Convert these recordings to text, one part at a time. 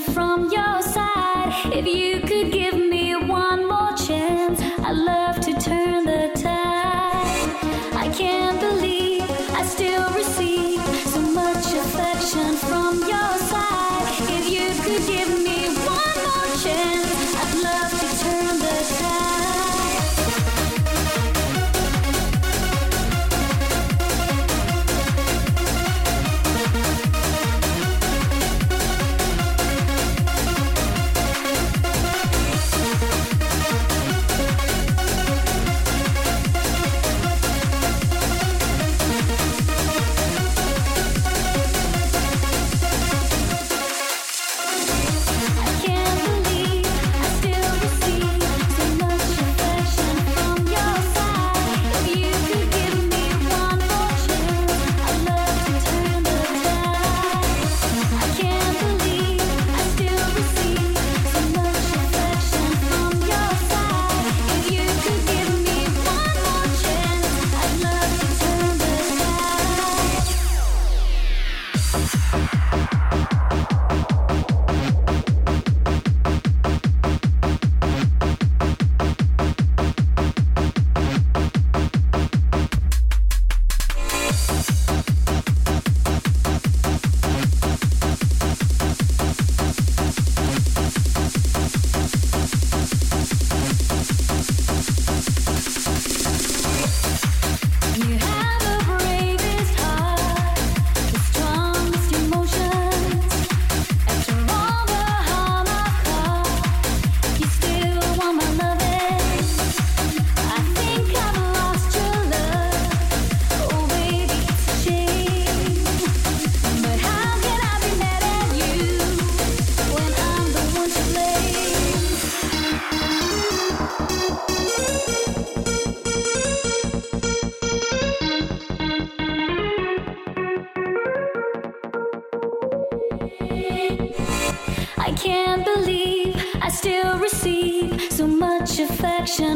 from your side.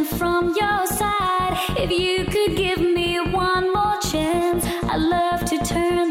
from your side. If you could give me one more chance, I'd love to turn.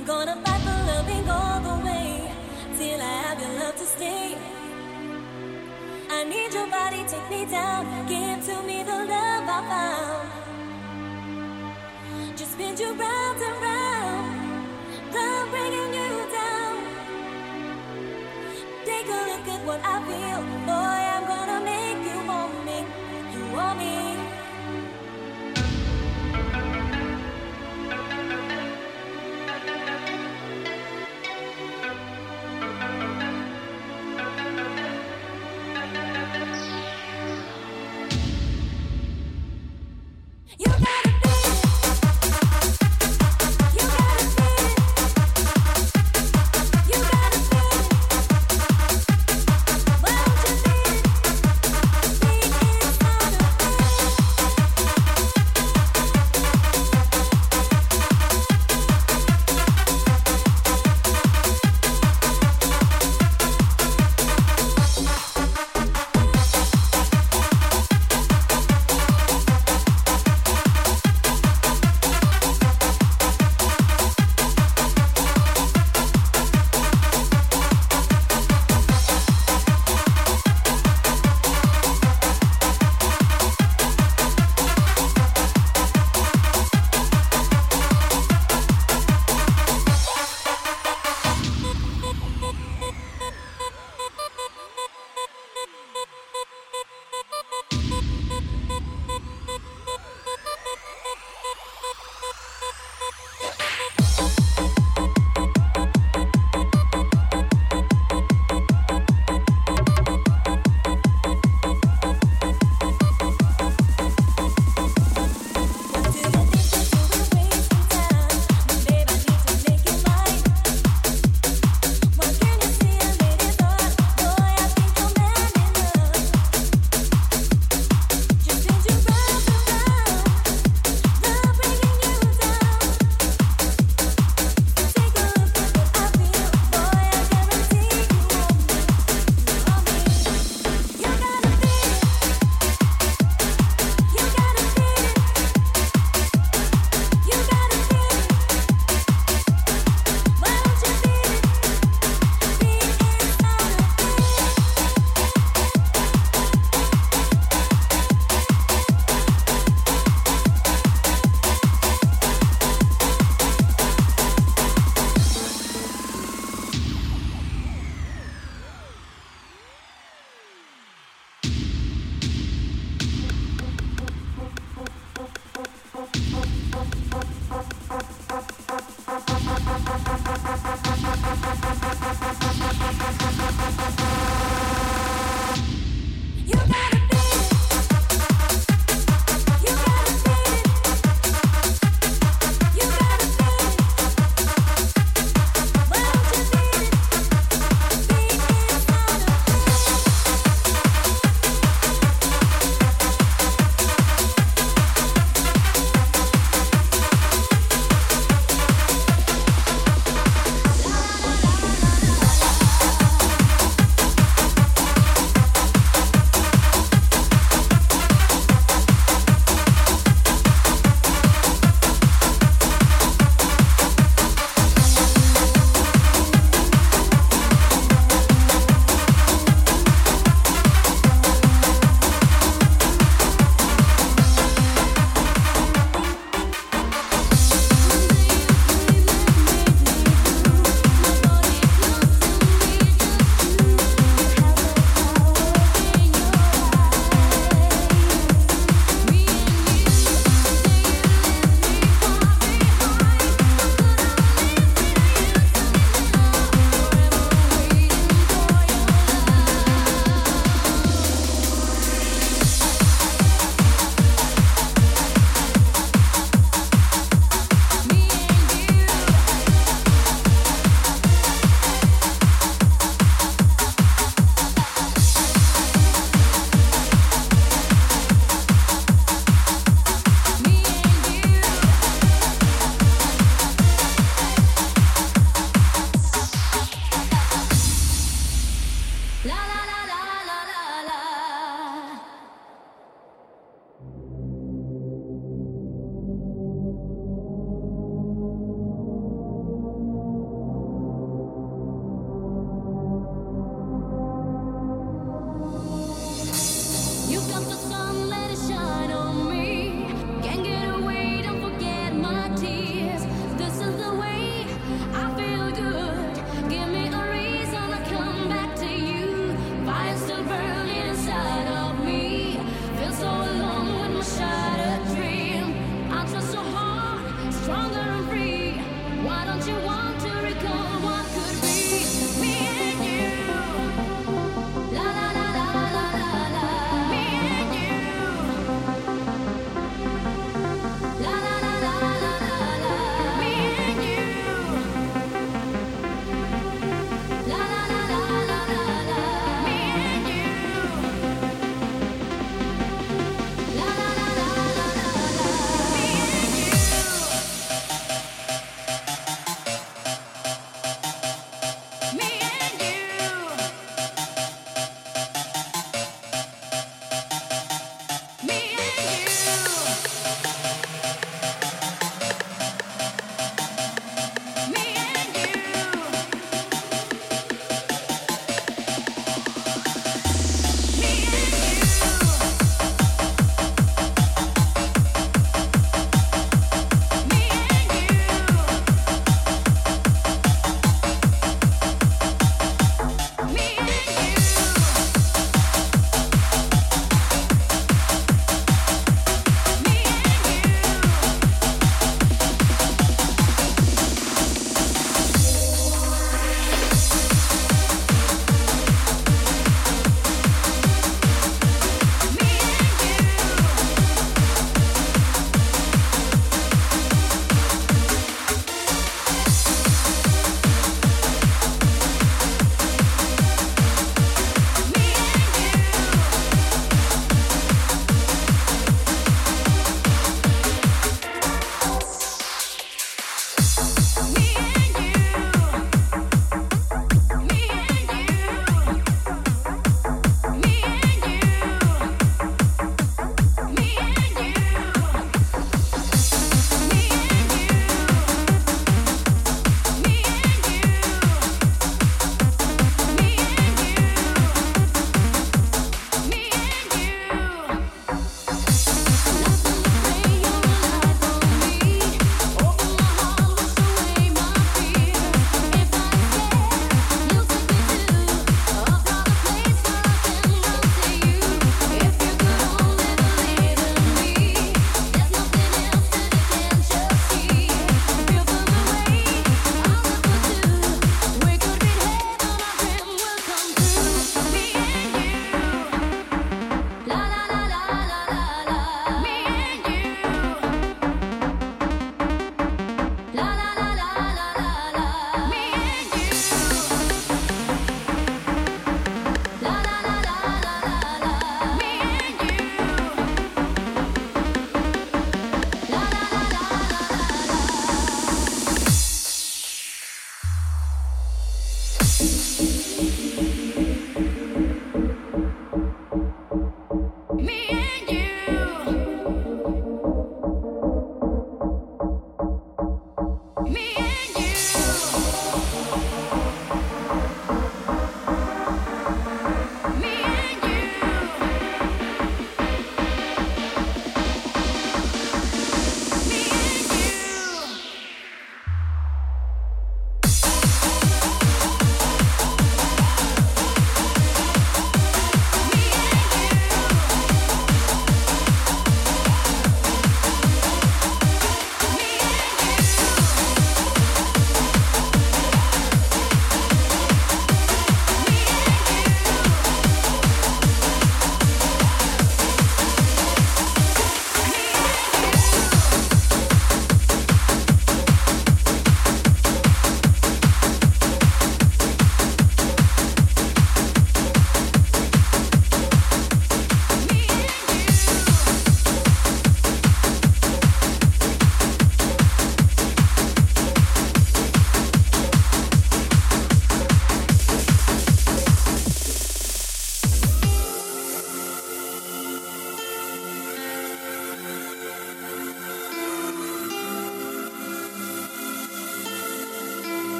I'm gonna fight for loving all the way till I have your love to stay. I need your body, take me down, give to me the love I found. Just spin you round and round, love bringing you down. Take a look at what I feel.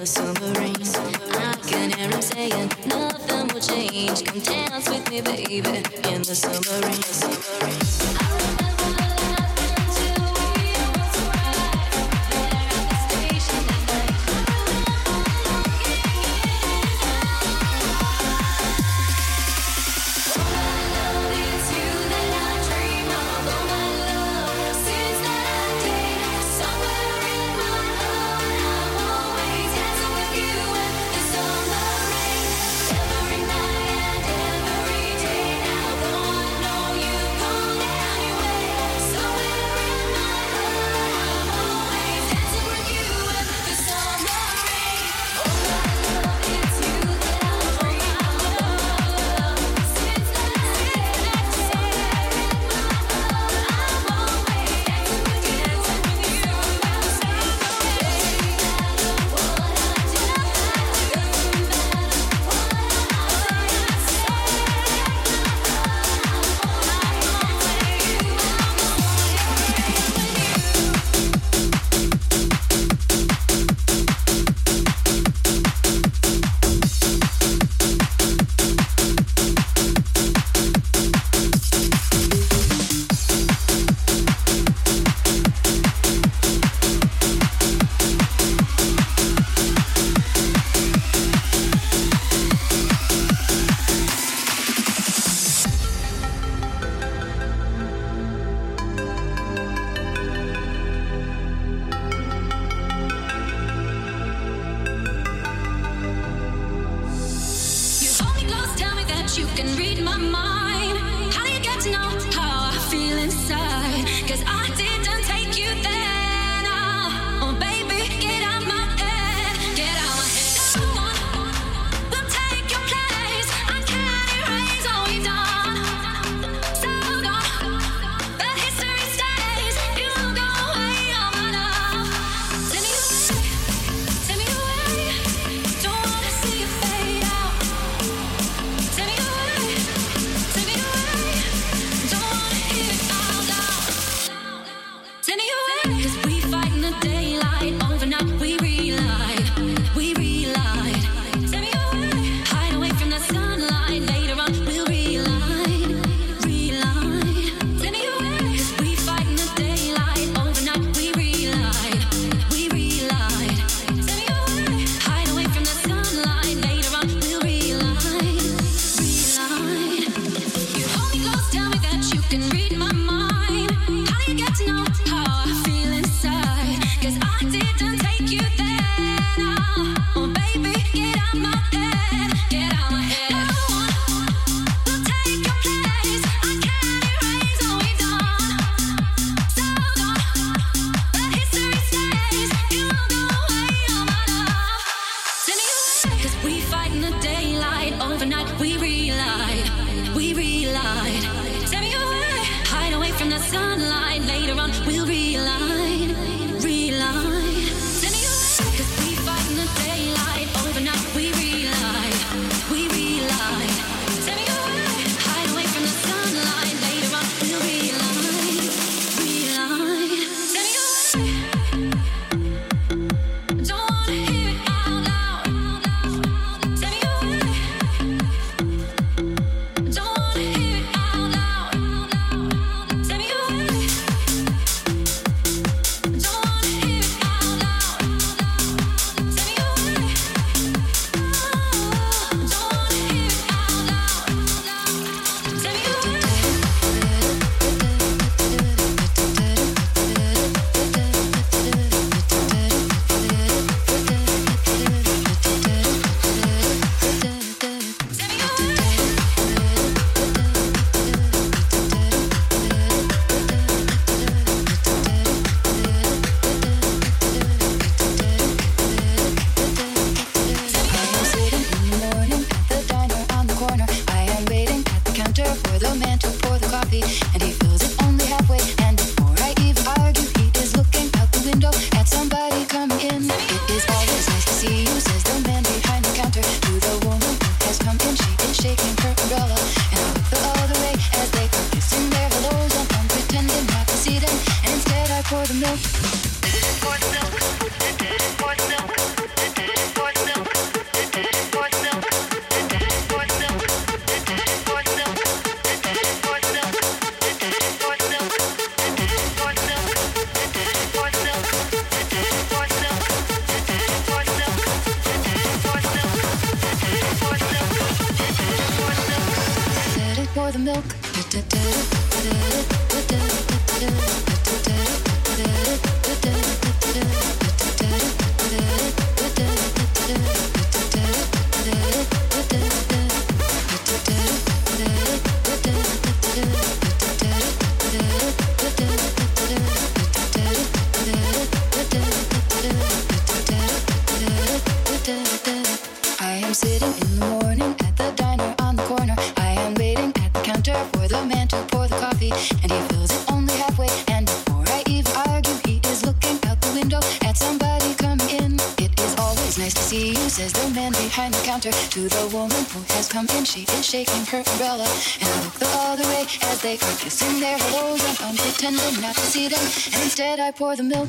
of a submarine. I can hear him saying, nothing will change. Come dance with me, baby, in the submarine. milk. Shaking her umbrella, and I look the other way as they are kissing their hellos, and I'm pretending not to see them, and instead I pour the milk.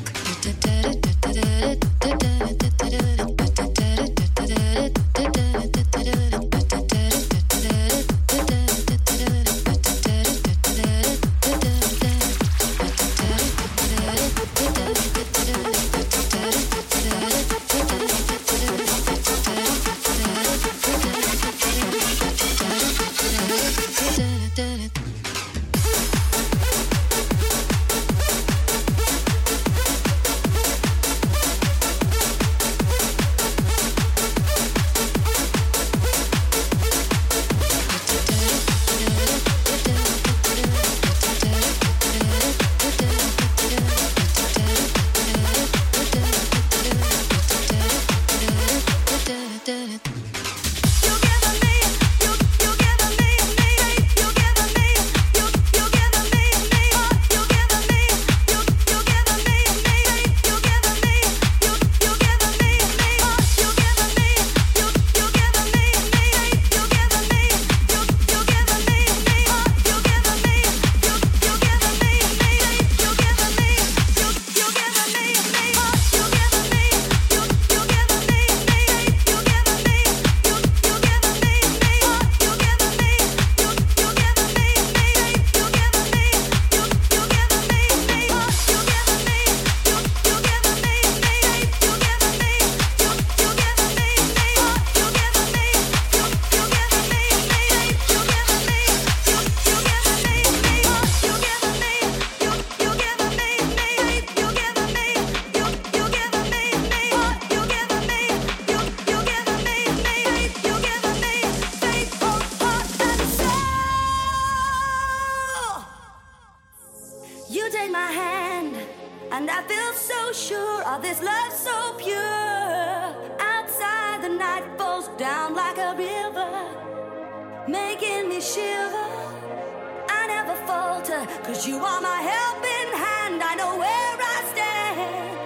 Cause you are my helping hand, I know where I stand.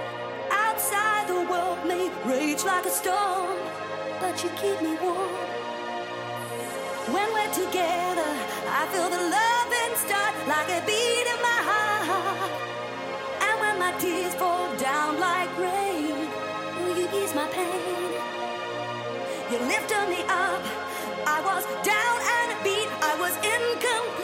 Outside the world may rage like a storm, but you keep me warm. When we're together, I feel the love and start like a beat in my heart. And when my tears fall down like rain, will you ease my pain? You lifted me up, I was down and beat, I was incomplete.